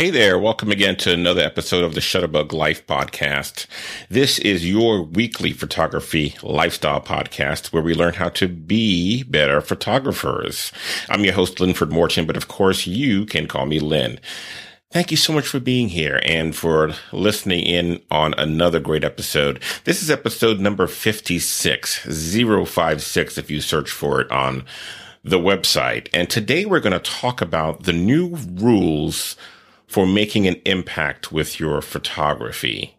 Hey there, welcome again to another episode of the Shutterbug Life podcast. This is your weekly photography lifestyle podcast where we learn how to be better photographers. I'm your host, Linford Morton, but of course you can call me Lynn. Thank you so much for being here and for listening in on another great episode. This is episode number 56, 056 if you search for it on the website. And today we're going to talk about the new rules for making an impact with your photography.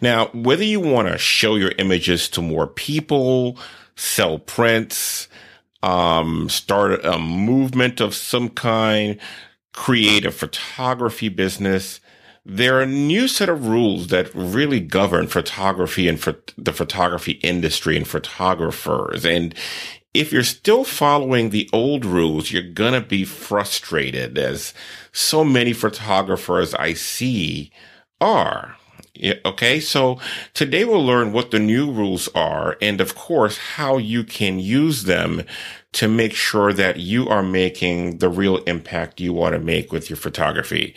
Now, whether you want to show your images to more people, sell prints, um, start a movement of some kind, create a photography business, there are a new set of rules that really govern photography and for the photography industry and photographers. And if you're still following the old rules, you're going to be frustrated as so many photographers I see are. Okay. So today we'll learn what the new rules are and of course how you can use them to make sure that you are making the real impact you want to make with your photography.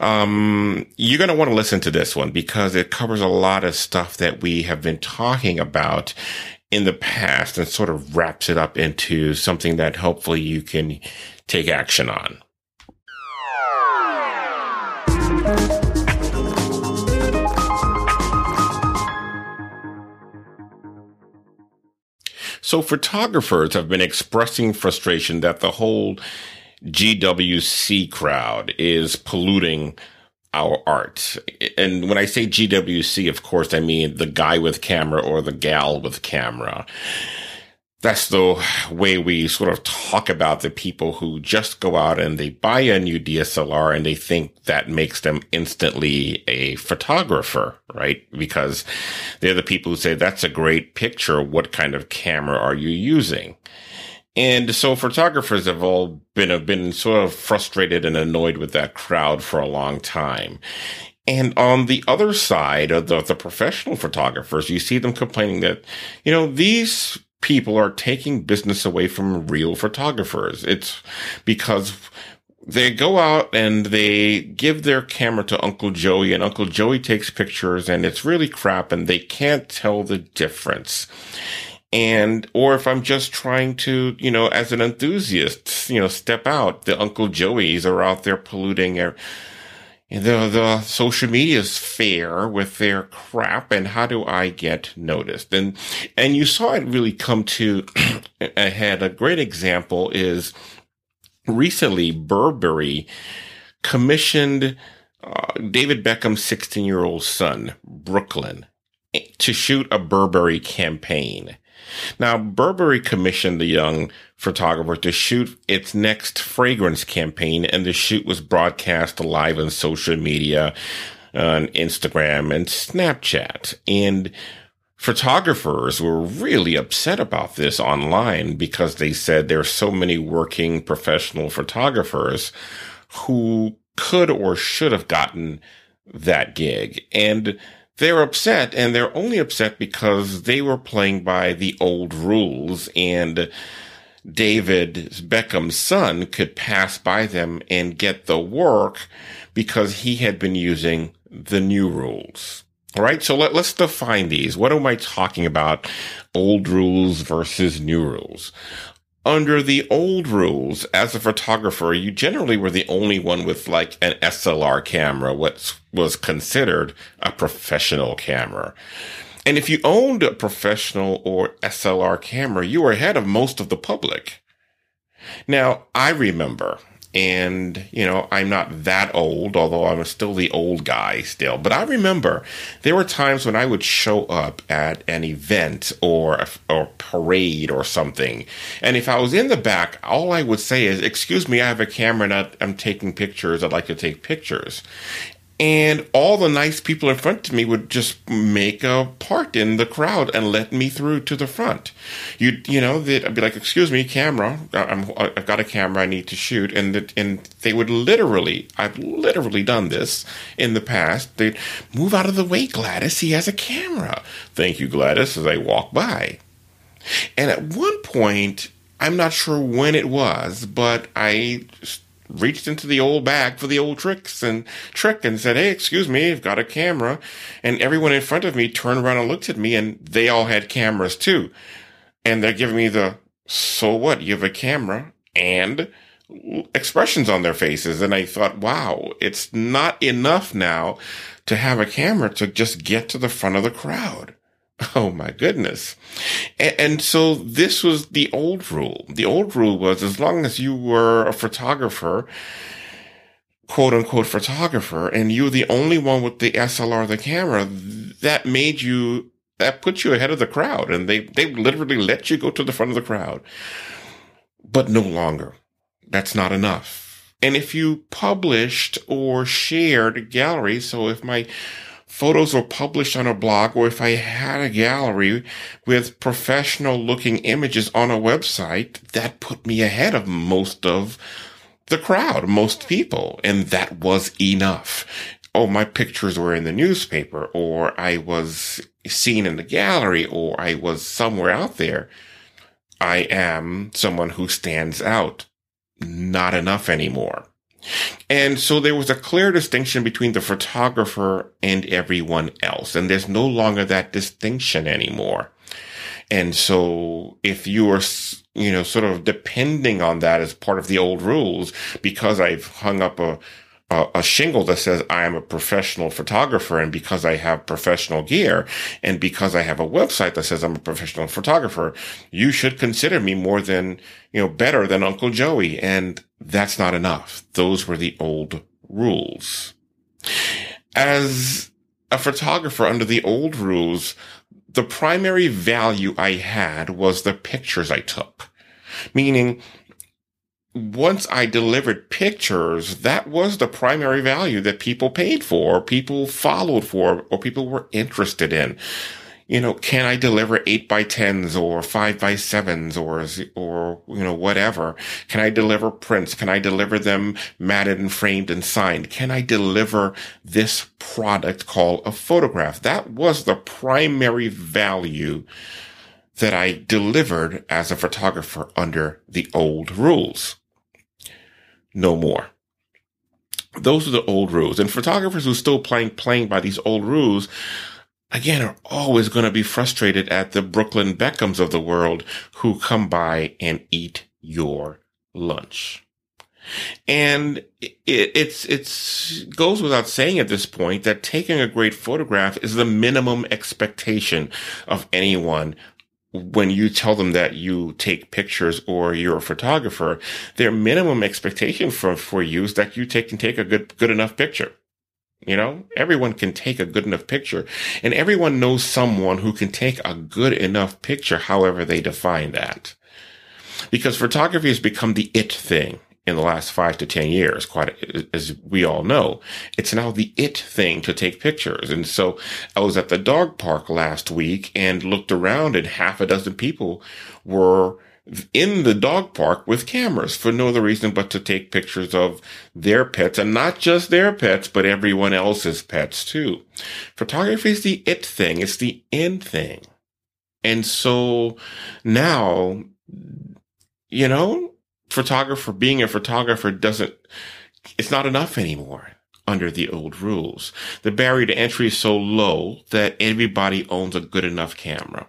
Um, you're going to want to listen to this one because it covers a lot of stuff that we have been talking about in the past and sort of wraps it up into something that hopefully you can take action on. So photographers have been expressing frustration that the whole GWC crowd is polluting our art. And when I say GWC, of course, I mean the guy with camera or the gal with camera. That's the way we sort of talk about the people who just go out and they buy a new DSLR and they think that makes them instantly a photographer, right? Because they're the people who say, that's a great picture. What kind of camera are you using? And so photographers have all been, have been sort of frustrated and annoyed with that crowd for a long time. And on the other side of the, the professional photographers, you see them complaining that, you know, these people are taking business away from real photographers. It's because they go out and they give their camera to Uncle Joey and Uncle Joey takes pictures and it's really crap and they can't tell the difference and or if I'm just trying to, you know, as an enthusiast, you know, step out, the Uncle Joeys are out there polluting the the social media sphere with their crap, and how do I get noticed? And and you saw it really come to a head. A great example is recently Burberry commissioned uh, David Beckham's 16 year old son, Brooklyn, to shoot a Burberry campaign. Now, Burberry commissioned the young photographer to shoot its next fragrance campaign, and the shoot was broadcast live on social media, on Instagram and Snapchat. And photographers were really upset about this online because they said there are so many working professional photographers who could or should have gotten that gig. And they're upset and they're only upset because they were playing by the old rules and David Beckham's son could pass by them and get the work because he had been using the new rules. All right. So let, us define these. What am I talking about? Old rules versus new rules under the old rules, as a photographer, you generally were the only one with like an SLR camera, what was considered a professional camera. And if you owned a professional or SLR camera, you were ahead of most of the public. Now, I remember And, you know, I'm not that old, although I'm still the old guy still. But I remember there were times when I would show up at an event or a, or parade or something. And if I was in the back, all I would say is, excuse me, I have a camera and I'm taking pictures. I'd like to take pictures and all the nice people in front of me would just make a part in the crowd and let me through to the front. You you know, that I'd be like, "Excuse me, camera. I'm I've got a camera. I need to shoot." And the, and they would literally, I've literally done this in the past. They'd move out of the way, Gladys. He has a camera. Thank you, Gladys. As I walk by, and at one point, I'm not sure when it was, but I reached into the old bag for the old tricks and trick and said, Hey, excuse me, I've got a camera. And everyone in front of me turned around and looked at me and they all had cameras too. And they're giving me the, so what? You have a camera and expressions on their faces. And I thought, wow, it's not enough now to have a camera to just get to the front of the crowd. Oh my goodness. And, and, so this was the old rule. The old rule was as long as you were a photographer, quote unquote photographer, and you were the only one with the SLR, the camera, that made you, that put you ahead of the crowd. And they, they literally let you go to the front of the crowd. But no longer. That's not enough. And if you published or shared a gallery, so if my photos were published on a blog or if I had a gallery with professional looking images on a website, that put me ahead of most of the crowd, most people. And that was enough. Oh, my pictures were in the newspaper or I was seen in the gallery or I was somewhere out there. I am someone who stands out. Not enough anymore. And so there was a clear distinction between the photographer and everyone else. And there's no longer that distinction anymore. And so if you are, you know, sort of depending on that as part of the old rules, because I've hung up a, a, a, shingle that says I am a professional photographer and because I have professional gear and because I have a website that says I'm a professional photographer, you should consider me more than, you know, better than Uncle Joey. And that's not enough. Those were the old rules. As a photographer under the old rules, the primary value I had was the pictures I took. Meaning, once I delivered pictures, that was the primary value that people paid for, people followed for, or people were interested in. You know, can I deliver eight by tens or five by sevens or, or, you know, whatever? Can I deliver prints? Can I deliver them matted and framed and signed? Can I deliver this product called a photograph? That was the primary value that I delivered as a photographer under the old rules no more. Those are the old rules. And photographers who are still playing, playing by these old rules, again, are always going to be frustrated at the Brooklyn Beckhams of the world who come by and eat your lunch. And it, it's, it's goes without saying at this point that taking a great photograph is the minimum expectation of anyone when you tell them that you take pictures or you're a photographer, their minimum expectation for, for you is that you take and take a good, good enough picture. You know, everyone can take a good enough picture and everyone knows someone who can take a good enough picture, however they define that. Because photography has become the it thing in the last five to 10 years, quite as we all know. It's now the it thing to take pictures. And so I was at the dog park last week and looked around and half a dozen people were in the dog park with cameras for no other reason but to take pictures of their pets and not just their pets, but everyone else's pets too. Photography is the it thing. It's the in thing. And so now, you know, photographer being a photographer doesn't it's not enough anymore under the old rules. The barrier to entry is so low that everybody owns a good enough camera.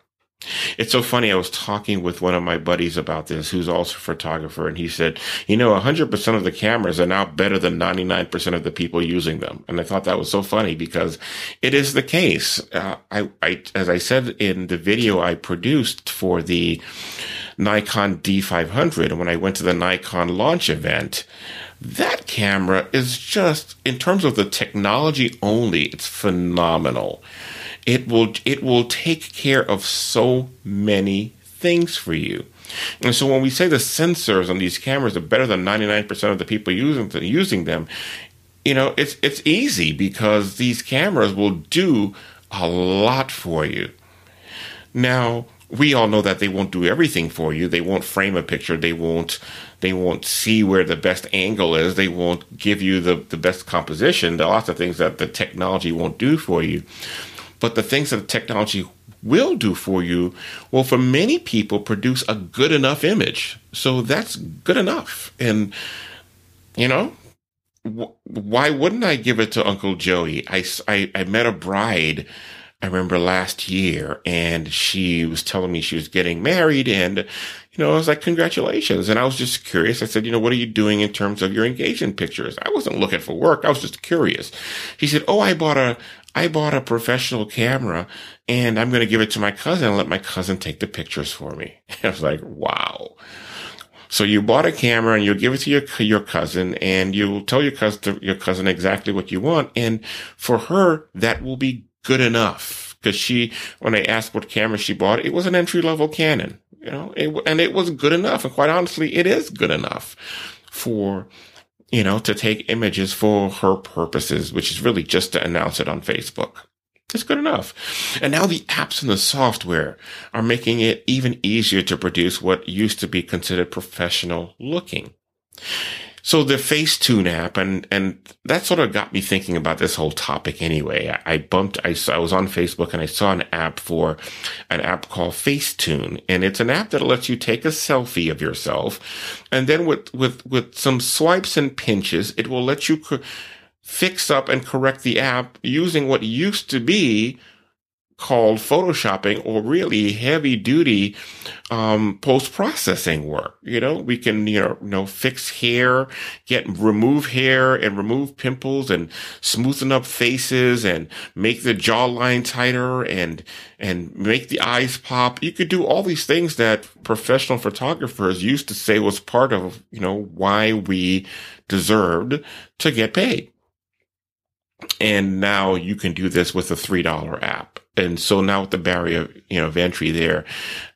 It's so funny. I was talking with one of my buddies about this, who's also a photographer, and he said, you know, 100% of the cameras are now better than 99% of the people using them. And I thought that was so funny because it is the case. Uh, I, I, as I said in the video I produced for the Nikon D500. And when I went to the Nikon launch event, that camera is just, in terms of the technology only, it's phenomenal. It will, it will take care of so many things for you. And so when we say the sensors on these cameras are better than 99% of the people using, using them, you know, it's, it's easy because these cameras will do a lot for you. Now, we all know that they won't do everything for you. They won't frame a picture. They won't they won't see where the best angle is. They won't give you the, the best composition. There are lots of things that the technology won't do for you. But the things that technology will do for you will for many people produce a good enough image. So that's good enough. And you know, why wouldn't I give it to Uncle Joey? I, I, I met a bride I remember last year and she was telling me she was getting married and, you know, I was like, congratulations. And I was just curious. I said, you know, what are you doing in terms of your engagement pictures? I wasn't looking for work. I was just curious. She said, Oh, I bought a, I bought a professional camera and I'm going to give it to my cousin and let my cousin take the pictures for me. I was like, wow. So you bought a camera and you'll give it to your your cousin, and you'll tell your cousin your cousin exactly what you want, and for her that will be good enough. Cause she, when I asked what camera she bought, it was an entry level Canon, you know, it, and it was good enough. And quite honestly, it is good enough for, you know, to take images for her purposes, which is really just to announce it on Facebook. It's good enough. And now the apps and the software are making it even easier to produce what used to be considered professional looking. So the Facetune app, and and that sort of got me thinking about this whole topic. Anyway, I, bumped. I, I was on Facebook and I saw an app for an app called Facetune, and it's an app that lets you take a selfie of yourself, and then with with with some swipes and pinches, it will let you fix up and correct the app using what used to be called photoshopping or really heavy duty um, post processing work. You know, we can you know you know fix hair, get remove hair and remove pimples and smoothen up faces and make the jawline tighter and and make the eyes pop. You could do all these things that professional photographers used to say was part of you know why we deserved to get paid. And now you can do this with a $3 app. And so now with the barrier, you know, of entry there,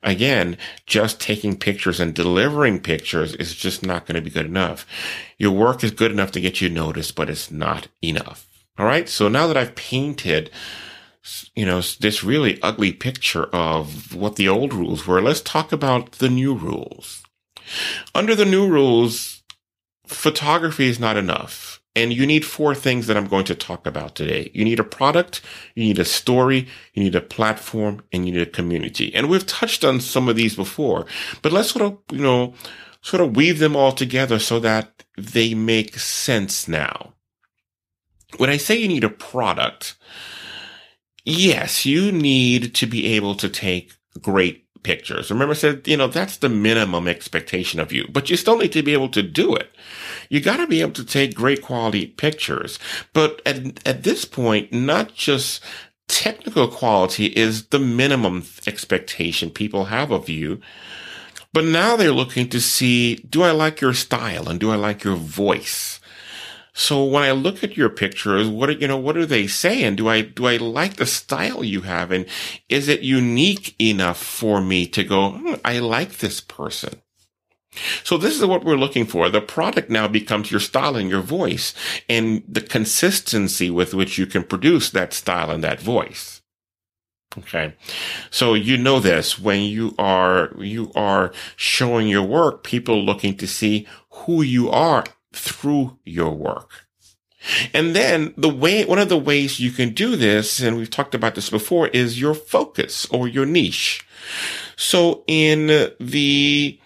again, just taking pictures and delivering pictures is just not going to be good enough. Your work is good enough to get you noticed, but it's not enough. All right. So now that I've painted, you know, this really ugly picture of what the old rules were, let's talk about the new rules. Under the new rules, photography is not enough and you need four things that I'm going to talk about today. You need a product, you need a story, you need a platform, and you need a community. And we've touched on some of these before, but let's sort of, you know, sort of weave them all together so that they make sense now. When I say you need a product, yes, you need to be able to take great pictures. Remember I said, you know, that's the minimum expectation of you, but you still need to be able to do it you got to be able to take great quality pictures. But at, at this point, not just technical quality is the minimum expectation people have of you. But now they're looking to see, do I like your style and do I like your voice? So when I look at your pictures, what are, you know, what are they saying? Do I, do I like the style you have? And is it unique enough for me to go, hmm, I like this person? So this is what we're looking for. The product now becomes your style and your voice and the consistency with which you can produce that style and that voice. Okay. So you know this when you are, you are showing your work, people looking to see who you are through your work. And then the way, one of the ways you can do this, and we've talked about this before, is your focus or your niche. So in the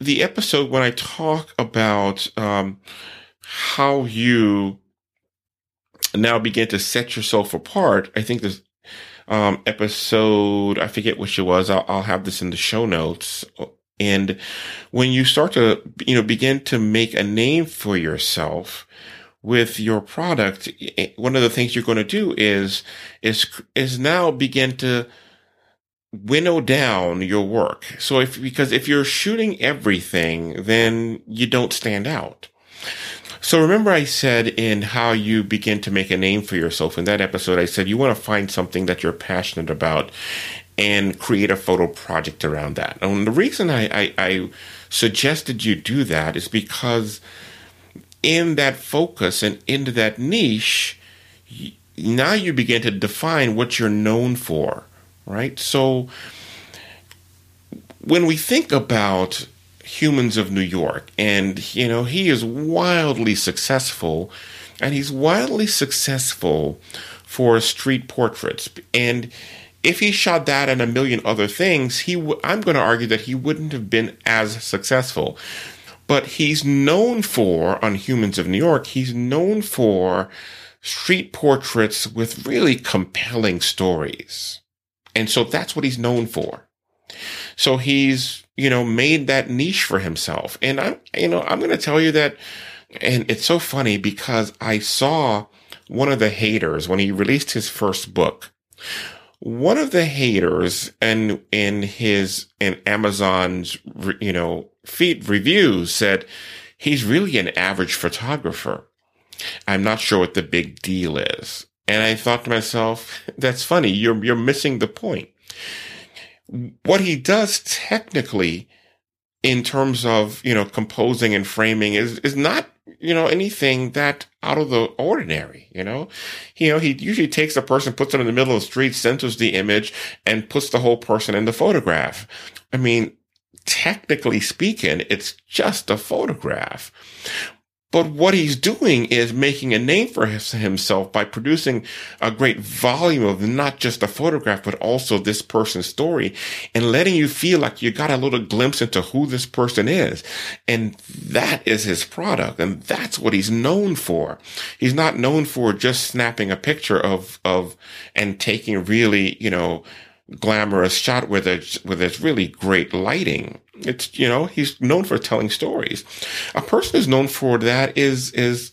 the episode when I talk about um, how you now begin to set yourself apart, I think this um, episode, I forget which it was. I'll, I'll have this in the show notes. And when you start to, you know, begin to make a name for yourself with your product, one of the things you're going to do is, is, is now begin to winnow down your work. So if, because if you're shooting everything, then you don't stand out. So remember I said in how you begin to make a name for yourself in that episode, I said you want to find something that you're passionate about and create a photo project around that. And the reason I, I, I suggested you do that is because in that focus and into that niche, now you begin to define what you're known for, right? So when we think about Humans of New York, and you know, he is wildly successful, and he's wildly successful for street portraits. And if he shot that and a million other things, he w- I'm going to argue that he wouldn't have been as successful. But he's known for on Humans of New York, he's known for street portraits with really compelling stories. And so that's what he's known for. So he's, you know, made that niche for himself. And I'm, you know, I'm going to tell you that, and it's so funny because I saw one of the haters when he released his first book. One of the haters and in his, in Amazon's, you know, feed reviews said he's really an average photographer. I'm not sure what the big deal is. And I thought to myself, that's funny. You're, you're missing the point. What he does technically in terms of, you know, composing and framing is, is not, you know, anything that out of the ordinary, you know, you know, he usually takes a person, puts them in the middle of the street, centers the image and puts the whole person in the photograph. I mean, technically speaking, it's just a photograph. But what he's doing is making a name for himself by producing a great volume of not just a photograph, but also this person's story and letting you feel like you got a little glimpse into who this person is. And that is his product. And that's what he's known for. He's not known for just snapping a picture of, of, and taking really, you know, glamorous shot with its with its really great lighting. It's you know he's known for telling stories. A person who's known for that is is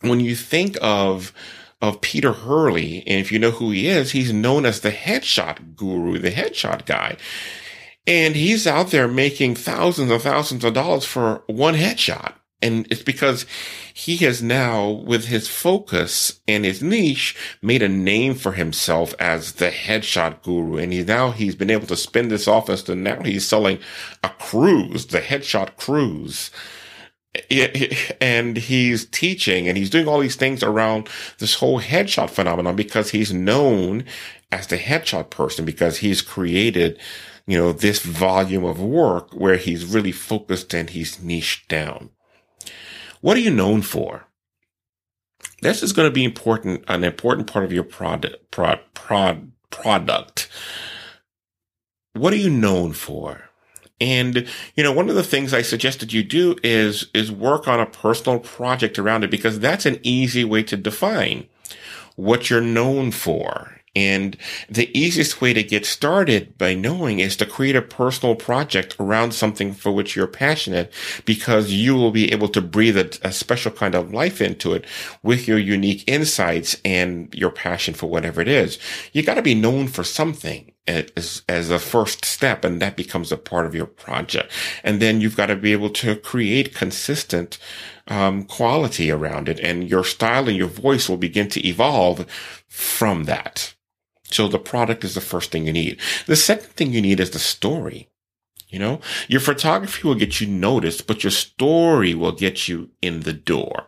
when you think of of Peter Hurley, and if you know who he is, he's known as the headshot guru, the headshot guy. And he's out there making thousands and thousands of dollars for one headshot. And it's because he has now, with his focus and his niche, made a name for himself as the headshot guru. And he now he's been able to spin this off as to now he's selling a cruise, the headshot cruise. And he's teaching and he's doing all these things around this whole headshot phenomenon because he's known as the headshot person because he's created, you know, this volume of work where he's really focused and he's niched down. What are you known for? This is going to be important, an important part of your product, prod, prod, product. What are you known for? And, you know, one of the things I suggested you do is, is work on a personal project around it because that's an easy way to define what you're known for and the easiest way to get started by knowing is to create a personal project around something for which you're passionate because you will be able to breathe a, a, special kind of life into it with your unique insights and your passion for whatever it is. You got to be known for something as, as a first step and that becomes a part of your project. And then you've got to be able to create consistent um, quality around it and your style and your voice will begin to evolve from that. So the product is the first thing you need. The second thing you need is the story. You know, your photography will get you noticed, but your story will get you in the door.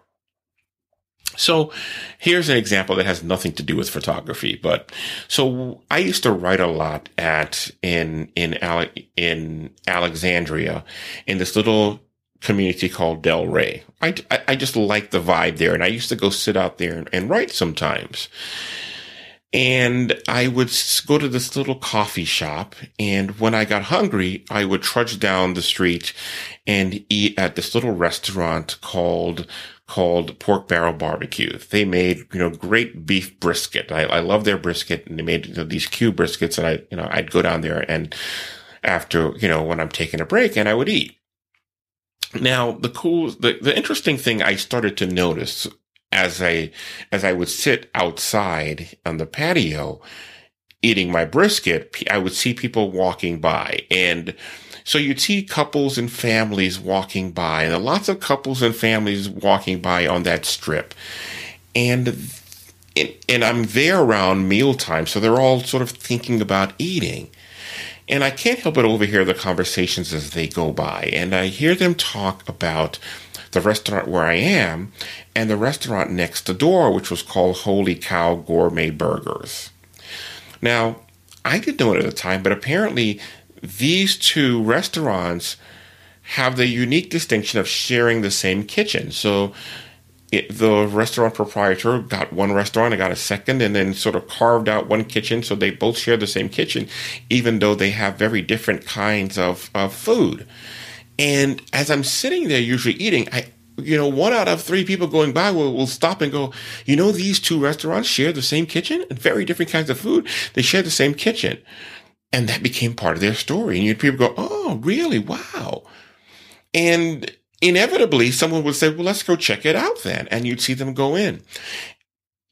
So here's an example that has nothing to do with photography, but so I used to write a lot at in in in Alexandria in this little community called Del Ray. I, I, I just like the vibe there, and I used to go sit out there and, and write sometimes. And I would go to this little coffee shop. And when I got hungry, I would trudge down the street and eat at this little restaurant called, called Pork Barrel Barbecue. They made, you know, great beef brisket. I, I love their brisket and they made you know, these cube briskets and I, you know, I'd go down there and after, you know, when I'm taking a break and I would eat. Now, the cool, the, the interesting thing I started to notice as I, as I would sit outside on the patio eating my brisket, I would see people walking by and so you'd see couples and families walking by and lots of couples and families walking by on that strip. And, and, I'm there around mealtime. So they're all sort of thinking about eating. And I can't help but overhear the conversations as they go by. And I hear them talk about the restaurant where I am and the restaurant next door, which was called Holy Cow Gourmet Burgers. Now, I didn't know it at the time, but apparently these two restaurants have the unique distinction of sharing the same kitchen. So it, the restaurant proprietor got one restaurant, I got a second, and then sort of carved out one kitchen so they both share the same kitchen, even though they have very different kinds of, of food. And as I'm sitting there usually eating, I you know, one out of three people going by will, will stop and go, you know, these two restaurants share the same kitchen and very different kinds of food. They share the same kitchen. And that became part of their story. And you'd people go, Oh, really? Wow. And inevitably someone would say, well, let's go check it out then. And you'd see them go in.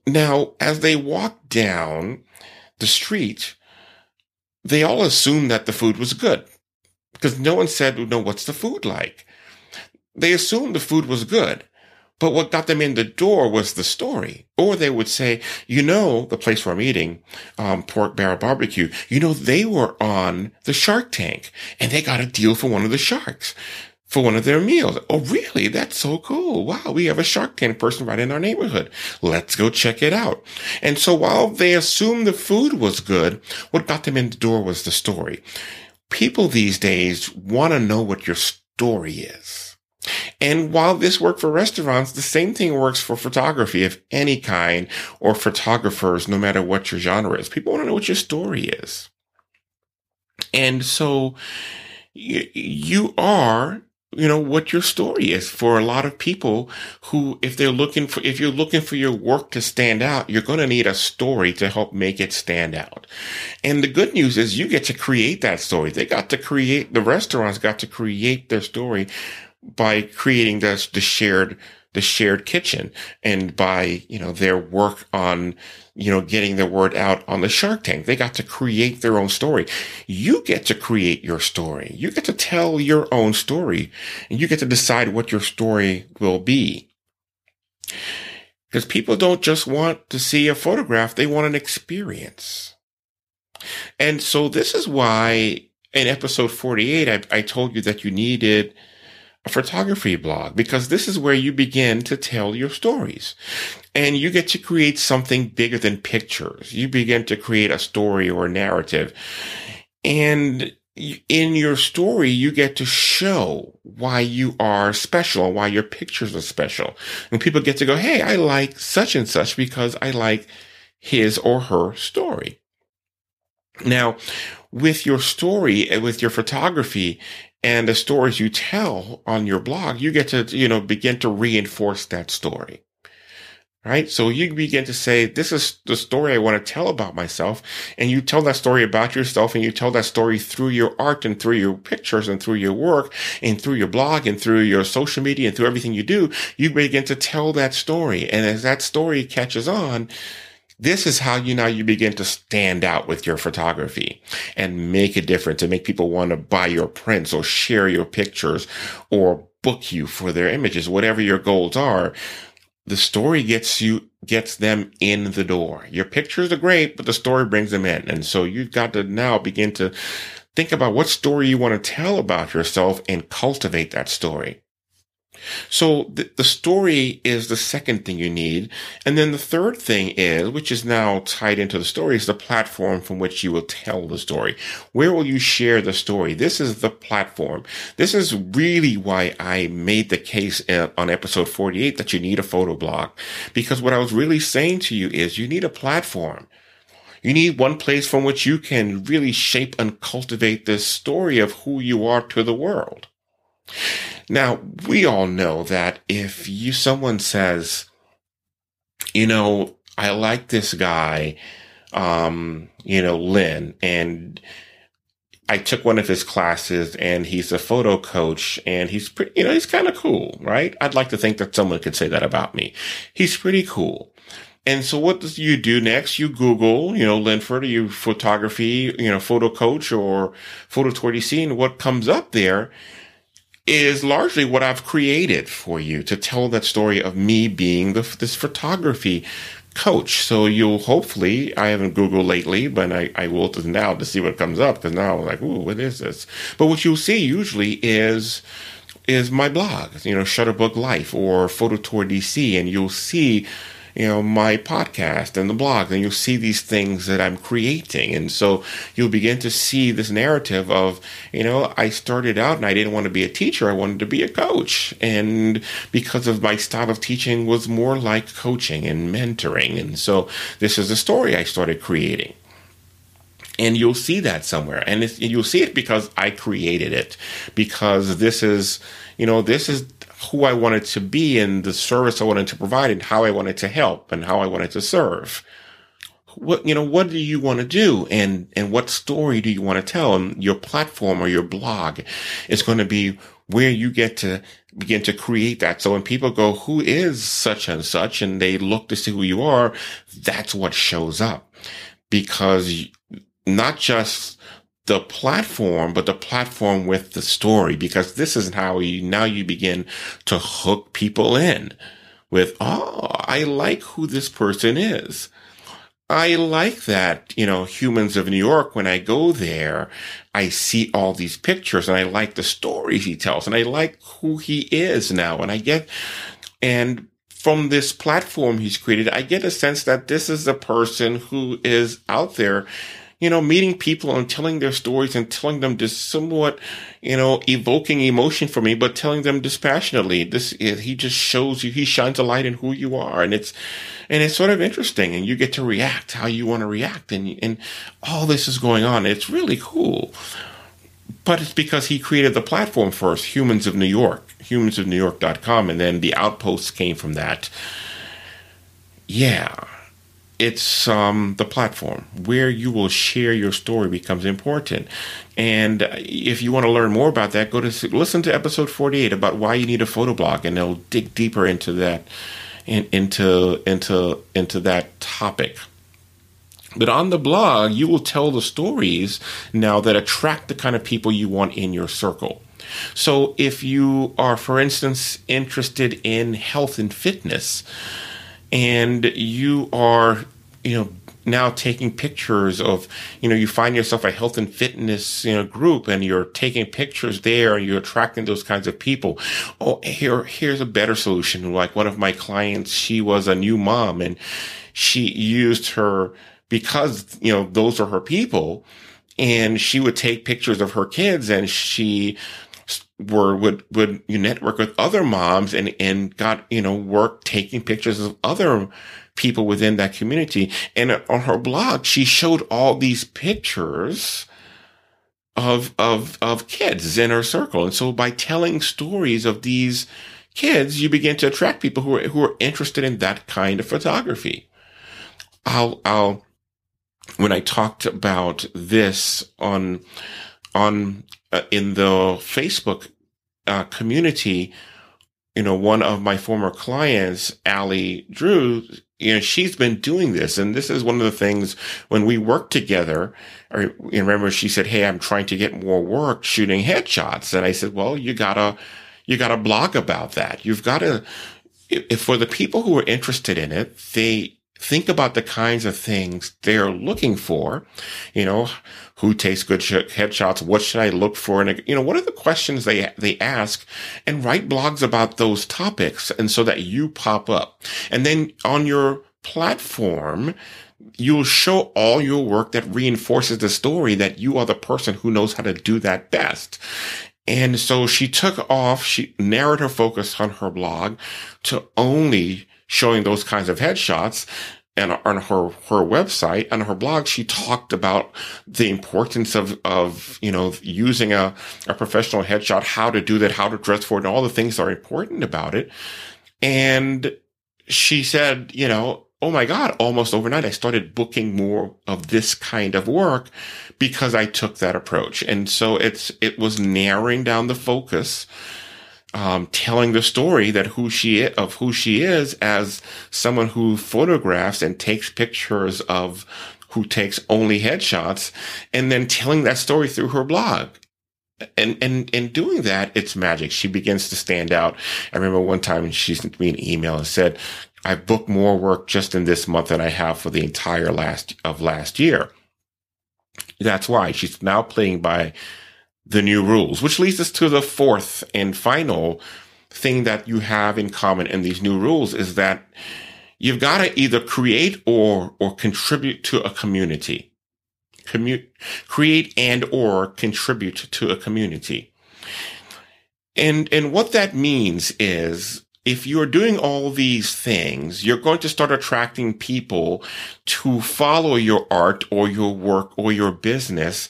Now, as they walked down the street, they all assumed that the food was good because no one said, no, what's the food like? They assumed the food was good. But what got them in the door was the story. Or they would say, you know, the place where I'm eating, um, pork barrel barbecue, you know, they were on the shark tank and they got a deal for one of the sharks for one of their meals. Oh, really? That's so cool. Wow. We have a shark tank person right in our neighborhood. Let's go check it out. And so while they assumed the food was good, what got them in the door was the story. People these days want to know what your story is. And while this worked for restaurants, the same thing works for photography of any kind or photographers, no matter what your genre is. People want to know what your story is. And so you are you know what your story is for a lot of people who if they're looking for if you're looking for your work to stand out you're going to need a story to help make it stand out. And the good news is you get to create that story. They got to create the restaurants got to create their story by creating the, the shared the shared kitchen and by you know their work on you know getting the word out on the shark tank. They got to create their own story. You get to create your story. You get to tell your own story and you get to decide what your story will be. Because people don't just want to see a photograph they want an experience. And so this is why in episode 48 I, I told you that you needed a photography blog because this is where you begin to tell your stories and you get to create something bigger than pictures. You begin to create a story or a narrative and in your story, you get to show why you are special, why your pictures are special. And people get to go, Hey, I like such and such because I like his or her story. Now, with your story and with your photography, and the stories you tell on your blog, you get to, you know, begin to reinforce that story. Right. So you begin to say, this is the story I want to tell about myself. And you tell that story about yourself and you tell that story through your art and through your pictures and through your work and through your blog and through your social media and through everything you do. You begin to tell that story. And as that story catches on, this is how you now you begin to stand out with your photography and make a difference and make people want to buy your prints or share your pictures or book you for their images, whatever your goals are. The story gets you, gets them in the door. Your pictures are great, but the story brings them in. And so you've got to now begin to think about what story you want to tell about yourself and cultivate that story. So the, the story is the second thing you need. And then the third thing is, which is now tied into the story, is the platform from which you will tell the story. Where will you share the story? This is the platform. This is really why I made the case uh, on episode 48 that you need a photo blog. Because what I was really saying to you is you need a platform. You need one place from which you can really shape and cultivate this story of who you are to the world. Now, we all know that if you, someone says, you know, I like this guy, um, you know, Lynn, and I took one of his classes and he's a photo coach and he's pretty, you know, he's kind of cool, right? I'd like to think that someone could say that about me. He's pretty cool. And so what do you do next? You Google, you know, Linford, you photography, you know, photo coach or Photo Tour DC and what comes up there is largely what I've created for you to tell that story of me being the, this photography coach. So you'll hopefully, I haven't Googled lately, but I, I will now to see what comes up because now I'm like, ooh, what is this? But what you'll see usually is, is my blog, you know, Shutterbug Life or Photo Tour DC, and you'll see you know, my podcast and the blog, and you'll see these things that I'm creating. And so you'll begin to see this narrative of, you know, I started out and I didn't want to be a teacher. I wanted to be a coach. And because of my style of teaching was more like coaching and mentoring. And so this is the story I started creating and you'll see that somewhere and you'll see it because i created it because this is you know this is who I wanted to be and the service I wanted to provide and how I wanted to help and how I wanted to serve. What, you know, what do you want to do? And, and what story do you want to tell? And your platform or your blog is going to be where you get to begin to create that. So when people go, who is such and such? And they look to see who you are, that's what shows up because not just the platform, but the platform with the story, because this is how you, now you begin to hook people in with, oh, I like who this person is. I like that, you know, humans of New York, when I go there, I see all these pictures and I like the stories he tells and I like who he is now. And I get, and from this platform he's created, I get a sense that this is a person who is out there you know, meeting people and telling their stories and telling them just somewhat, you know, evoking emotion for me, but telling them dispassionately. This is, he just shows you, he shines a light in who you are. And it's, and it's sort of interesting and you get to react how you want to react. And, and all this is going on. It's really cool. But it's because he created the platform first, Humans of New York, humansofnewyork.com. And then the outposts came from that. Yeah it's um, the platform where you will share your story becomes important. And if you want to learn more about that, go to listen to episode 48 about why you need a photo blog, and they'll dig deeper into that, in, into into into that topic. But on the blog, you will tell the stories now that attract the kind of people you want in your circle. So if you are, for instance, interested in health and fitness, and you are, you know, now taking pictures of, you know, you find yourself a health and fitness, you know, group and you're taking pictures there and you're attracting those kinds of people. Oh, here, here's a better solution. Like one of my clients, she was a new mom and she used her because, you know, those are her people and she would take pictures of her kids and she were would would you network with other moms and and got you know work taking pictures of other people within that community. And on her blog she showed all these pictures of of of kids in her circle. And so by telling stories of these kids you begin to attract people who are who are interested in that kind of photography. I'll i'll when i talked about this on on uh, in the Facebook uh, community, you know, one of my former clients, Allie Drew, you know, she's been doing this. And this is one of the things when we worked together, you remember she said, Hey, I'm trying to get more work shooting headshots. And I said, well, you gotta, you gotta blog about that. You've gotta, if for the people who are interested in it, they, think about the kinds of things they're looking for. You know, who takes good headshots? What should I look for? And you know, what are the questions they they ask? And write blogs about those topics, and so that you pop up. And then on your platform, you'll show all your work that reinforces the story that you are the person who knows how to do that best. And so she took off, she narrowed her focus on her blog to only showing those kinds of headshots. And on her, her website, and her blog, she talked about the importance of, of, you know, using a, a professional headshot, how to do that, how to dress for it, and all the things that are important about it. And she said, you know, oh my God, almost overnight, I started booking more of this kind of work because I took that approach. And so it's, it was narrowing down the focus um, telling the story that who she is, of who she is as someone who photographs and takes pictures of who takes only headshots and then telling that story through her blog. And, and, in doing that, it's magic. She begins to stand out. I remember one time she sent me an email and said, I booked more work just in this month than I have for the entire last of last year. That's why she's now playing by the new rules, which leads us to the fourth and final thing that you have in common in these new rules is that you've got to either create or, or contribute to a community. Commu- create and or contribute to a community. And, and what that means is if you're doing all these things, you're going to start attracting people to follow your art or your work or your business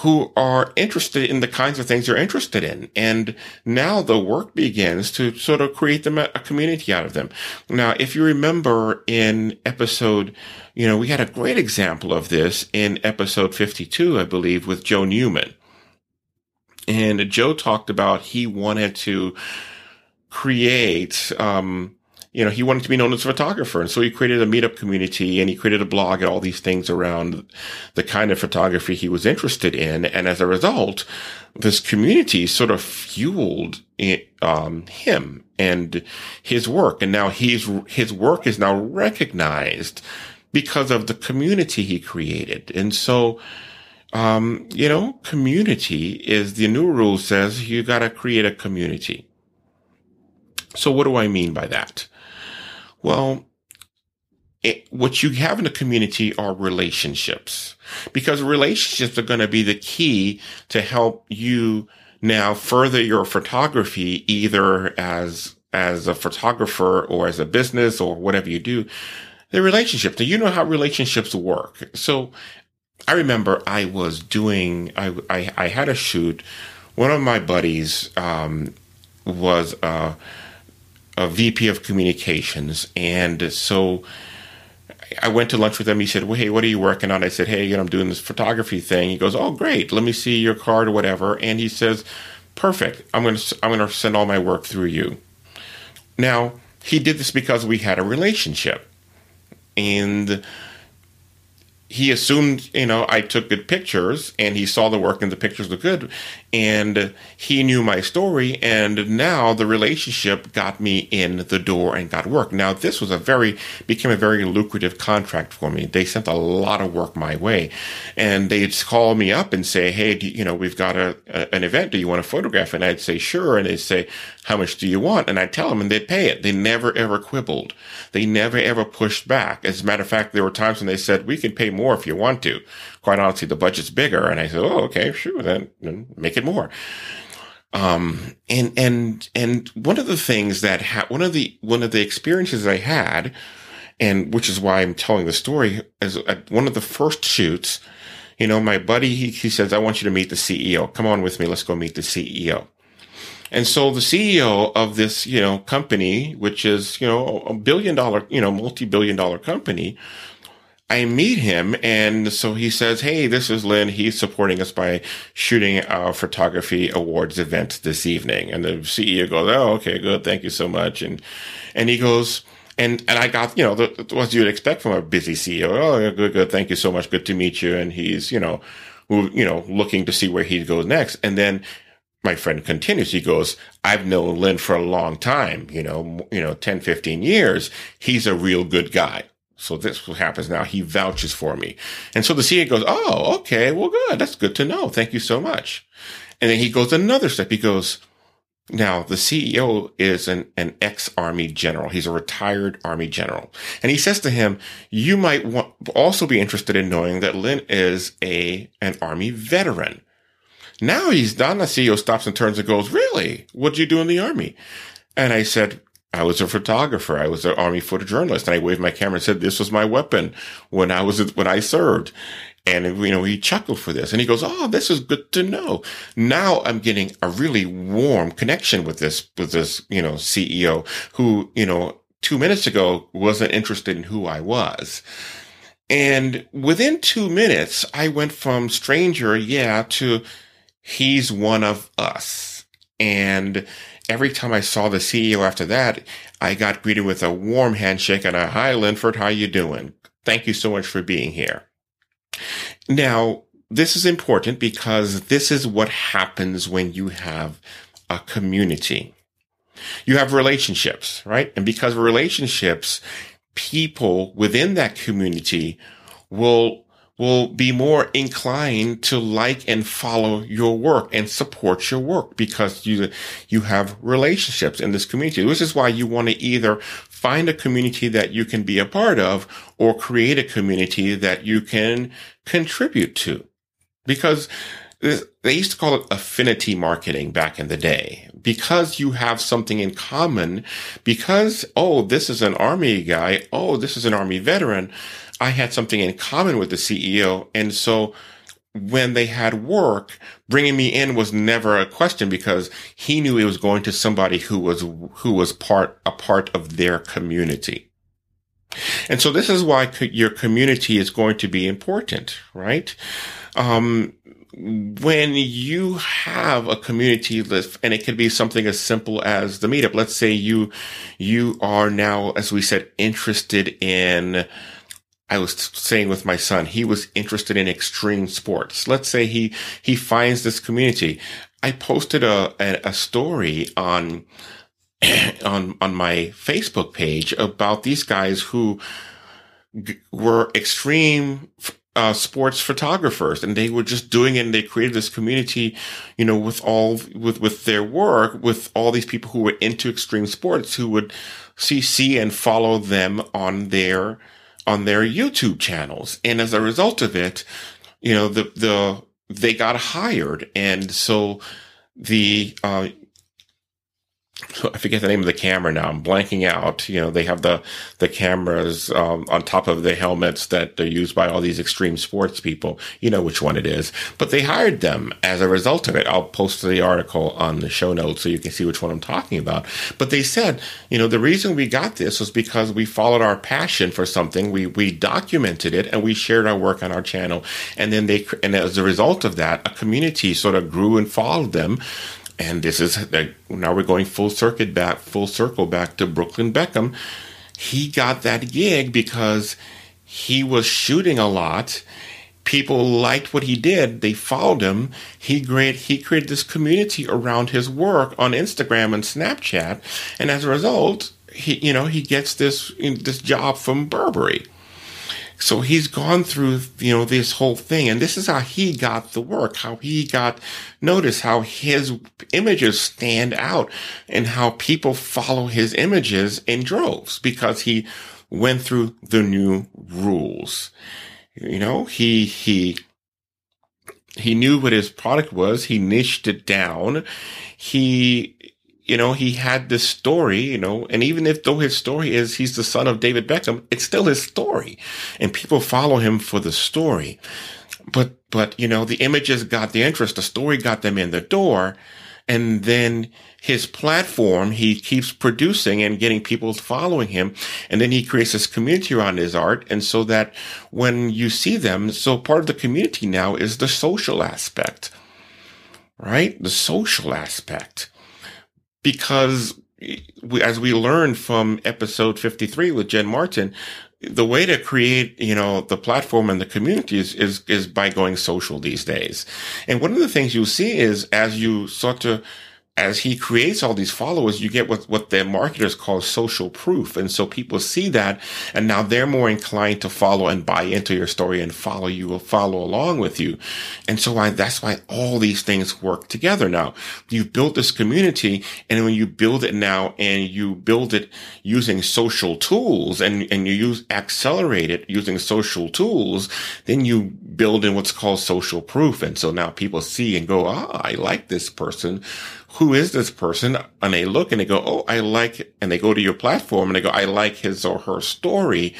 who are interested in the kinds of things you're interested in. And now the work begins to sort of create them a, a community out of them. Now, if you remember in episode, you know, we had a great example of this in episode 52, I believe, with Joe Newman. And Joe talked about he wanted to create, um, you know, he wanted to be known as a photographer. And so he created a meetup community and he created a blog and all these things around the kind of photography he was interested in. And as a result, this community sort of fueled um, him and his work. And now he's, his work is now recognized because of the community he created. And so, um, you know, community is the new rule says you got to create a community. So what do I mean by that? Well, it, what you have in a community are relationships because relationships are going to be the key to help you now further your photography either as as a photographer or as a business or whatever you do. The relationships Do you know how relationships work. So i remember i was doing i i, I had a shoot. One of my buddies um, was uh, a VP of communications. And so I went to lunch with him. He said, well, hey, what are you working on? I said, hey, you know, I'm doing this photography thing. He goes, oh, great. Let me see your card or whatever. And he says, perfect. I'm going to, I'm going to send all my work through you. Now, he did this because we had a relationship. And he assumed, you know, I took good pictures and he saw the work and the pictures were good and he knew my story and now the relationship got me in the door and got work. Now this was a very, became a very lucrative contract for me. They sent a lot of work my way and they'd call me up and say, Hey, you, you know, we've got a, a, an event. Do you want to photograph? And I'd say, sure. And they'd say, how much do you want? And I'd tell them and they'd pay it. They never ever quibbled. They never ever pushed back. As a matter of fact, there were times when they said, we can pay more if you want to. Quite honestly, the budget's bigger. And I said, oh, okay, sure, then, then make it more. Um, and, and, and one of the things that, ha- one of the, one of the experiences I had, and which is why I'm telling the story, is at one of the first shoots, you know, my buddy, he, he says, I want you to meet the CEO. Come on with me. Let's go meet the CEO. And so the CEO of this, you know, company, which is, you know, a billion dollar, you know, multi-billion dollar company, I meet him and so he says, Hey, this is Lynn. He's supporting us by shooting our photography awards event this evening. And the CEO goes, Oh, okay, good. Thank you so much. And, and he goes, and, and I got, you know, the, what you'd expect from a busy CEO. Oh, good, good. Thank you so much. Good to meet you. And he's, you know, who, you know, looking to see where he goes next. And then my friend continues. He goes, I've known Lynn for a long time, you know, you know, 10, 15 years. He's a real good guy. So this what happens now. He vouches for me. And so the CEO goes, Oh, okay. Well, good. That's good to know. Thank you so much. And then he goes another step. He goes, now the CEO is an, an ex-army general. He's a retired army general. And he says to him, you might want, also be interested in knowing that Lynn is a, an army veteran. Now he's done. The CEO stops and turns and goes, really? What'd you do in the army? And I said, I was a photographer. I was an army photojournalist and I waved my camera and said, this was my weapon when I was, when I served. And, you know, he chuckled for this and he goes, Oh, this is good to know. Now I'm getting a really warm connection with this, with this, you know, CEO who, you know, two minutes ago wasn't interested in who I was. And within two minutes, I went from stranger, yeah, to he's one of us. And every time I saw the CEO after that, I got greeted with a warm handshake and a hi, Linford, how you doing? Thank you so much for being here. Now, this is important because this is what happens when you have a community. You have relationships, right? And because of relationships, people within that community will will be more inclined to like and follow your work and support your work because you you have relationships in this community. This is why you want to either find a community that you can be a part of or create a community that you can contribute to. Because they used to call it affinity marketing back in the day because you have something in common because oh this is an army guy oh this is an army veteran i had something in common with the ceo and so when they had work bringing me in was never a question because he knew it was going to somebody who was who was part a part of their community. And so this is why your community is going to be important right? Um, when you have a community list and it could be something as simple as the meetup. Let's say you you are now as we said interested in I was saying with my son, he was interested in extreme sports. Let's say he, he finds this community. I posted a, a, a story on, on, on my Facebook page about these guys who g- were extreme uh, sports photographers and they were just doing it and they created this community, you know, with all, with, with their work, with all these people who were into extreme sports who would see, see and follow them on their, on their YouTube channels. And as a result of it, you know, the, the, they got hired. And so the, uh, I forget the name of the camera now. I'm blanking out. You know, they have the the cameras um, on top of the helmets that are used by all these extreme sports people. You know which one it is. But they hired them as a result of it. I'll post the article on the show notes so you can see which one I'm talking about. But they said, you know, the reason we got this was because we followed our passion for something. We we documented it and we shared our work on our channel. And then they and as a result of that, a community sort of grew and followed them and this is uh, now we're going full circuit back, full circle back to Brooklyn Beckham. He got that gig because he was shooting a lot. People liked what he did. They followed him. He created, he created this community around his work on Instagram and Snapchat. And as a result, he, you know, he gets this, this job from Burberry. So he's gone through, you know, this whole thing. And this is how he got the work, how he got notice, how his images stand out and how people follow his images in droves because he went through the new rules. You know, he, he, he knew what his product was. He niched it down. He you know, he had this story, you know, and even if though his story is he's the son of David Beckham, it's still his story. And people follow him for the story. But, but, you know, the images got the interest, the story got them in the door. And then his platform, he keeps producing and getting people following him. And then he creates this community around his art. And so that when you see them, so part of the community now is the social aspect, right? The social aspect because we, as we learned from episode 53 with Jen Martin, the way to create, you know, the platform and the community is, is, is by going social these days. And one of the things you'll see is as you start to as he creates all these followers, you get what, what the marketers call social proof. And so people see that and now they're more inclined to follow and buy into your story and follow you or follow along with you. And so I, that's why all these things work together now. You've built this community and when you build it now and you build it using social tools and, and you use accelerate it using social tools, then you build in what's called social proof. And so now people see and go, ah, I like this person who is this person? And they look and they go, Oh, I like, and they go to your platform and they go, I like his or her story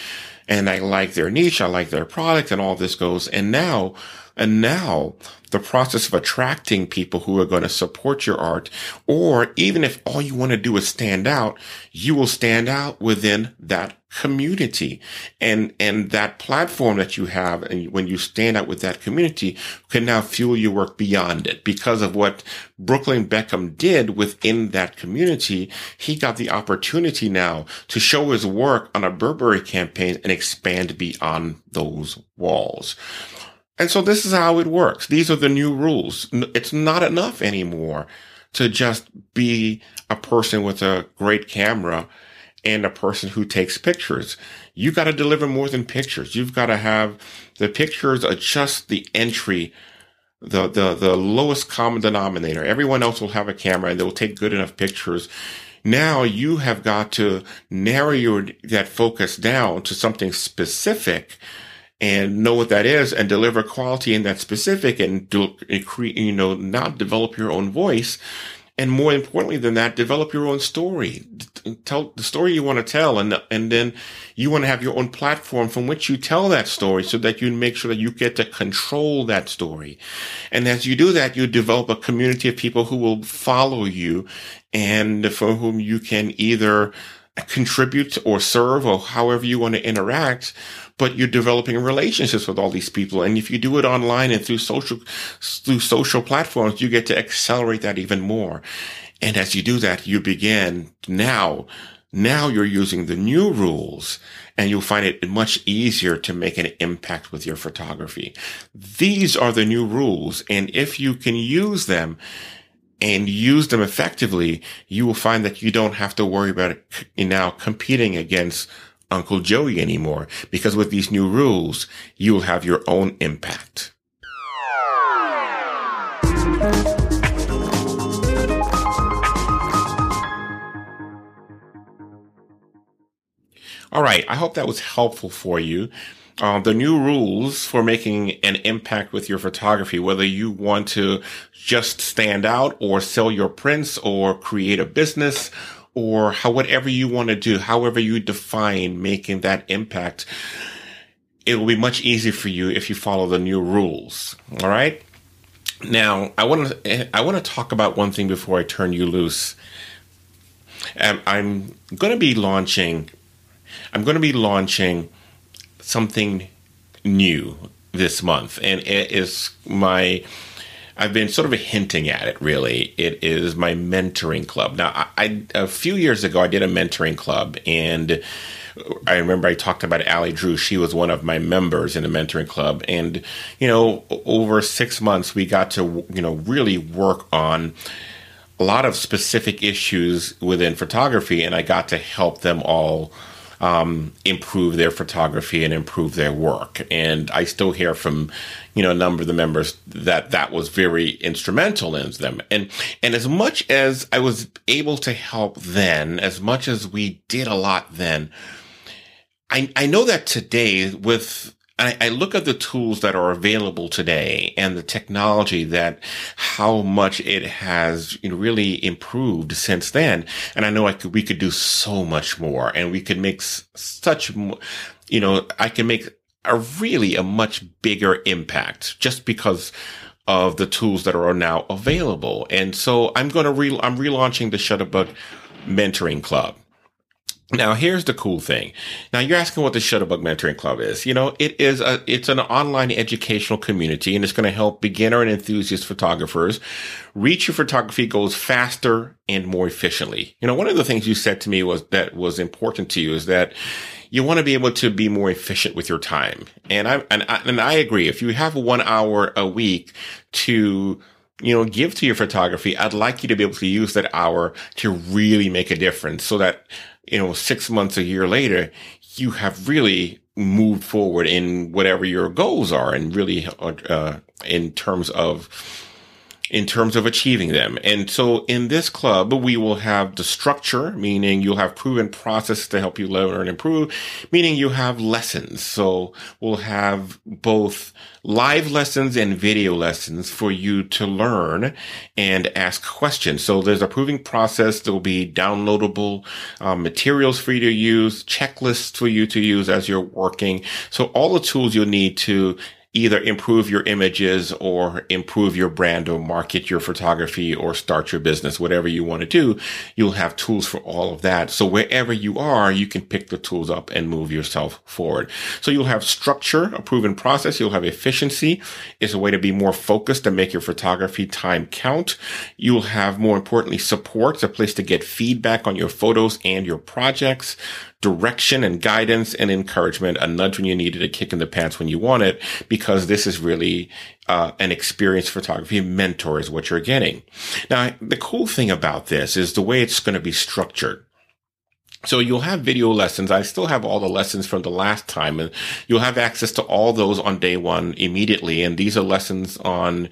and I like their niche. I like their product and all this goes. And now And now the process of attracting people who are going to support your art, or even if all you want to do is stand out, you will stand out within that community and, and that platform that you have. And when you stand out with that community can now fuel your work beyond it because of what Brooklyn Beckham did within that community. He got the opportunity now to show his work on a Burberry campaign and expand beyond those walls. And so this is how it works. These are the new rules. It's not enough anymore to just be a person with a great camera and a person who takes pictures. You got to deliver more than pictures. You've got to have the pictures are just the entry, the, the, the lowest common denominator. Everyone else will have a camera and they'll take good enough pictures. Now you have got to narrow your, that focus down to something specific and know what that is and deliver quality in that specific and do, you know, not develop your own voice. And more importantly than that, develop your own story. Tell the story you want to tell. And, and then you want to have your own platform from which you tell that story so that you make sure that you get to control that story. And as you do that, you develop a community of people who will follow you and for whom you can either contribute or serve or however you want to interact, but you're developing relationships with all these people. And if you do it online and through social, through social platforms, you get to accelerate that even more. And as you do that, you begin now, now you're using the new rules and you'll find it much easier to make an impact with your photography. These are the new rules. And if you can use them, and use them effectively, you will find that you don't have to worry about now competing against Uncle Joey anymore because with these new rules, you will have your own impact. All right. I hope that was helpful for you uh, the new rules for making an impact with your photography, whether you want to just stand out or sell your prints or create a business or how, whatever you want to do, however you define making that impact, it will be much easier for you if you follow the new rules. All right. Now, I want to I want to talk about one thing before I turn you loose. Um, I'm going to be launching. I'm going to be launching something new this month, and it is my. I've been sort of hinting at it. Really, it is my mentoring club. Now, I, I a few years ago I did a mentoring club, and I remember I talked about Allie Drew. She was one of my members in the mentoring club, and you know, over six months we got to you know really work on a lot of specific issues within photography, and I got to help them all um, improve their photography and improve their work. And I still hear from, you know, a number of the members that that was very instrumental in them. And, and as much as I was able to help then, as much as we did a lot then, I, I know that today with I, I, look at the tools that are available today and the technology that how much it has really improved since then. And I know I could, we could do so much more and we could make such, you know, I can make a really a much bigger impact just because of the tools that are now available. And so I'm going to re, I'm relaunching the Shutterbug mentoring club. Now, here's the cool thing. Now, you're asking what the Shutterbug Mentoring Club is. You know, it is a, it's an online educational community and it's going to help beginner and enthusiast photographers reach your photography goals faster and more efficiently. You know, one of the things you said to me was that was important to you is that you want to be able to be more efficient with your time. And I, and I, and I agree. If you have one hour a week to you know, give to your photography, I'd like you to be able to use that hour to really make a difference so that you know, six months, a year later, you have really moved forward in whatever your goals are and really, uh, in terms of, in terms of achieving them. And so in this club, we will have the structure, meaning you'll have proven process to help you learn and improve, meaning you have lessons. So we'll have both live lessons and video lessons for you to learn and ask questions. So there's a proving process. There will be downloadable um, materials for you to use, checklists for you to use as you're working. So all the tools you'll need to either improve your images or improve your brand or market your photography or start your business, whatever you want to do, you'll have tools for all of that. So wherever you are, you can pick the tools up and move yourself forward. So you'll have structure, a proven process. You'll have efficiency. It's a way to be more focused and make your photography time count. You'll have more importantly support, a place to get feedback on your photos and your projects direction and guidance and encouragement, a nudge when you needed, a kick in the pants when you want it, because this is really uh, an experienced photography mentor is what you're getting. Now, the cool thing about this is the way it's going to be structured. So you'll have video lessons. I still have all the lessons from the last time and you'll have access to all those on day one immediately. And these are lessons on,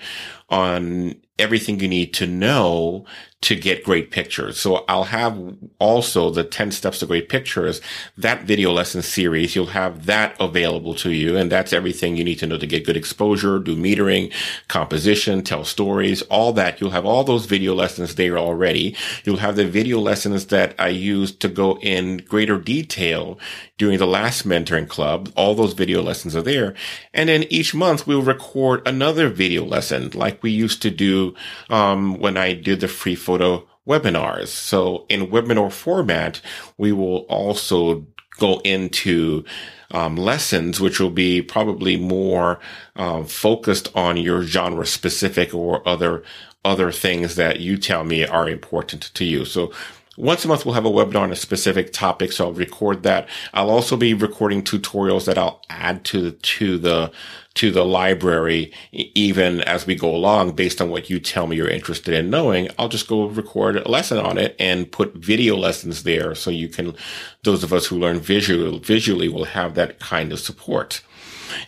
on everything you need to know to get great pictures. So I'll have also the 10 steps to great pictures, that video lesson series. You'll have that available to you. And that's everything you need to know to get good exposure, do metering, composition, tell stories, all that. You'll have all those video lessons there already. You'll have the video lessons that I used to go in greater detail during the last mentoring club. All those video lessons are there. And then each month we'll record another video lesson like we used to do, um, when I did the free photo webinars. So in webinar format, we will also go into um, lessons, which will be probably more uh, focused on your genre specific or other other things that you tell me are important to you. So once a month, we'll have a webinar on a specific topic. So I'll record that. I'll also be recording tutorials that I'll add to, the, to the, to the library, even as we go along, based on what you tell me you're interested in knowing. I'll just go record a lesson on it and put video lessons there. So you can, those of us who learn visually, visually will have that kind of support.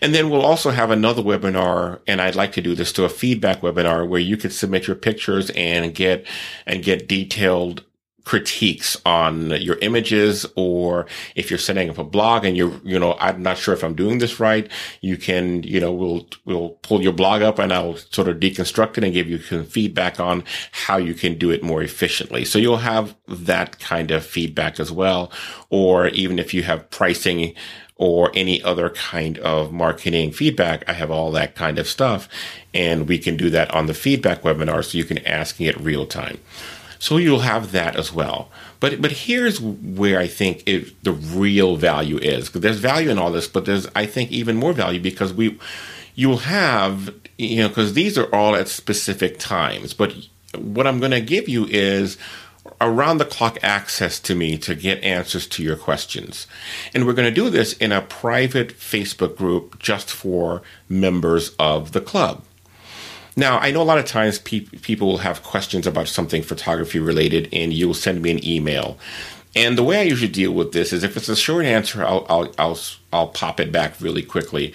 And then we'll also have another webinar, and I'd like to do this to a feedback webinar where you could submit your pictures and get, and get detailed critiques on your images or if you're setting up a blog and you're, you know, I'm not sure if I'm doing this right, you can, you know, we'll, we'll pull your blog up and I'll sort of deconstruct it and give you some feedback on how you can do it more efficiently. So you'll have that kind of feedback as well. Or even if you have pricing or any other kind of marketing feedback, I have all that kind of stuff. And we can do that on the feedback webinar so you can ask it real time. So you'll have that as well. But but here's where I think it, the real value is. Because there's value in all this, but there's I think even more value because we you'll have you know because these are all at specific times. But what I'm going to give you is around the clock access to me to get answers to your questions. And we're going to do this in a private Facebook group just for members of the club. Now, I know a lot of times pe- people will have questions about something photography related, and you'll send me an email. And the way I usually deal with this is if it's a short answer, I'll, I'll, I'll, I'll pop it back really quickly.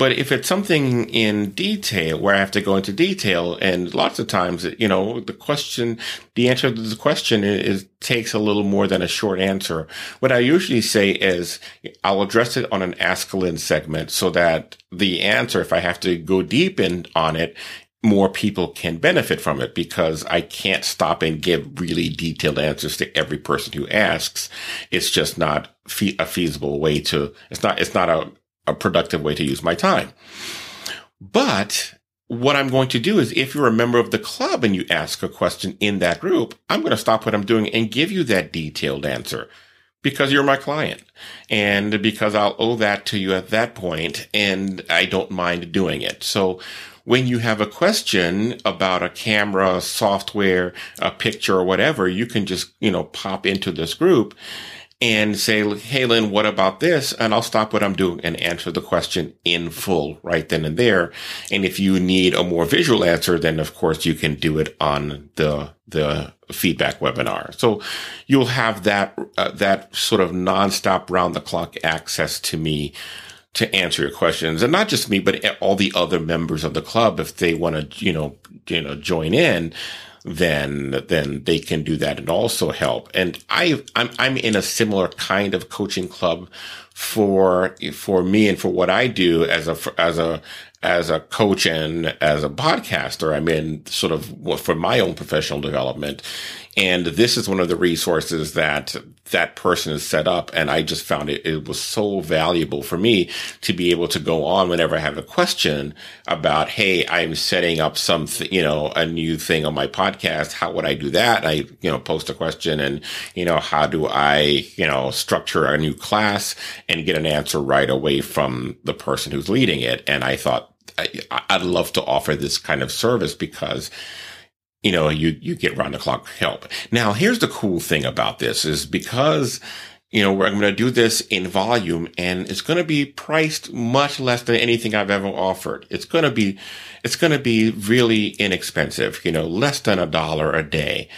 But if it's something in detail where I have to go into detail, and lots of times, you know, the question, the answer to the question is, takes a little more than a short answer. What I usually say is I'll address it on an Ask Lynn segment so that the answer, if I have to go deep in on it, more people can benefit from it because I can't stop and give really detailed answers to every person who asks. It's just not fe- a feasible way to, it's not, it's not a, a productive way to use my time. But what I'm going to do is if you're a member of the club and you ask a question in that group, I'm going to stop what I'm doing and give you that detailed answer because you're my client and because I'll owe that to you at that point and I don't mind doing it. So when you have a question about a camera, software, a picture or whatever, you can just, you know, pop into this group and say, Hey, Lynn, what about this? And I'll stop what I'm doing and answer the question in full right then and there. And if you need a more visual answer, then of course you can do it on the, the feedback webinar. So you'll have that, uh, that sort of nonstop round the clock access to me to answer your questions and not just me, but all the other members of the club. If they want to, you know, you know, join in, then, then they can do that and also help. And I, I'm, I'm in a similar kind of coaching club for, for me and for what I do as a, as a, as a coach and as a podcaster. I'm in sort of for my own professional development. And this is one of the resources that, that person is set up. And I just found it, it was so valuable for me to be able to go on whenever I have a question about, Hey, I'm setting up something, you know, a new thing on my podcast. How would I do that? I, you know, post a question and, you know, how do I, you know, structure a new class and get an answer right away from the person who's leading it? And I thought, I, I'd love to offer this kind of service because you know, you, you get round the clock help. Now, here's the cool thing about this is because, you know, we're going to do this in volume and it's going to be priced much less than anything I've ever offered. It's going to be, it's going to be really inexpensive, you know, less than a dollar a day.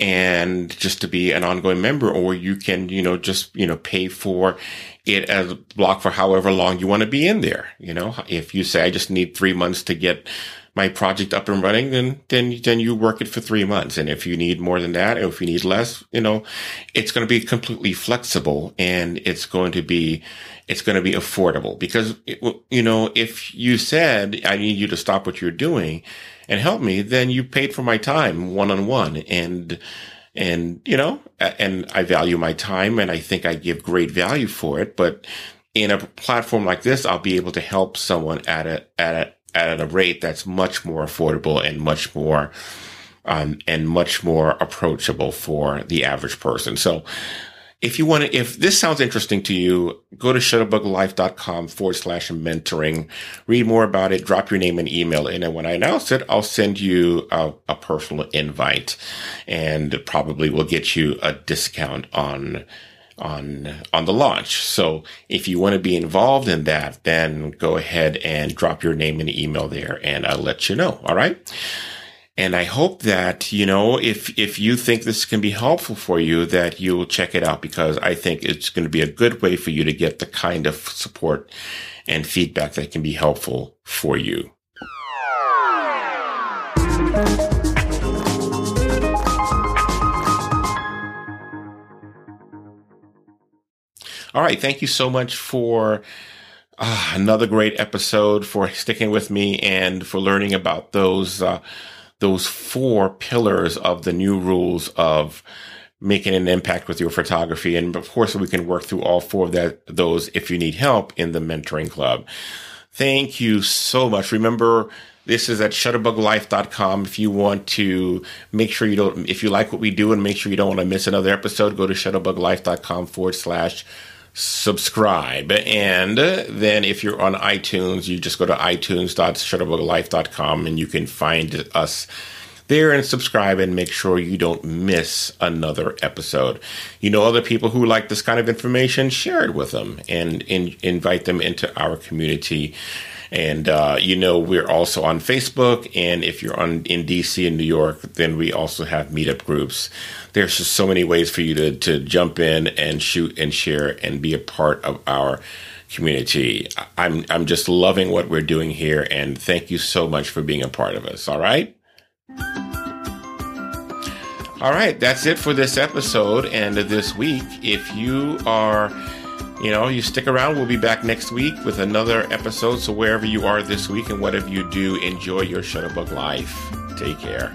And just to be an ongoing member, or you can, you know, just, you know, pay for it as a block for however long you want to be in there. You know, if you say, I just need three months to get my project up and running, then, then, then you work it for three months. And if you need more than that, or if you need less, you know, it's going to be completely flexible and it's going to be, it's going to be affordable because, you know, if you said, I need you to stop what you're doing and help me, then you paid for my time one on one and, and, you know, and I value my time and I think I give great value for it. But in a platform like this, I'll be able to help someone at a, at a, at a rate that's much more affordable and much more um, and much more approachable for the average person. So if you want to, if this sounds interesting to you, go to shutterbuglife.com forward slash mentoring, read more about it, drop your name and email in. And when I announce it, I'll send you a, a personal invite and probably will get you a discount on on on the launch. So if you want to be involved in that, then go ahead and drop your name and email there and I'll let you know. All right. And I hope that, you know, if, if you think this can be helpful for you, that you'll check it out because I think it's going to be a good way for you to get the kind of support and feedback that can be helpful for you. All right. Thank you so much for uh, another great episode, for sticking with me and for learning about those, uh, those four pillars of the new rules of making an impact with your photography. And of course, we can work through all four of that, those if you need help in the mentoring club. Thank you so much. Remember, this is at shutterbuglife.com. If you want to make sure you don't, if you like what we do and make sure you don't want to miss another episode, go to shutterbuglife.com forward slash subscribe. And then if you're on iTunes, you just go to itunes.shutterbuglife.com and you can find us there and subscribe and make sure you don't miss another episode. You know other people who like this kind of information, share it with them and in, invite them into our community. And uh, you know we're also on Facebook, and if you're on in DC and New York, then we also have meetup groups there's just so many ways for you to, to jump in and shoot and share and be a part of our community. I'm, I'm just loving what we're doing here. And thank you so much for being a part of us. All right. All right. That's it for this episode and this week. If you are, you know, you stick around, we'll be back next week with another episode. So wherever you are this week and whatever you do, enjoy your Shutterbug life. Take care.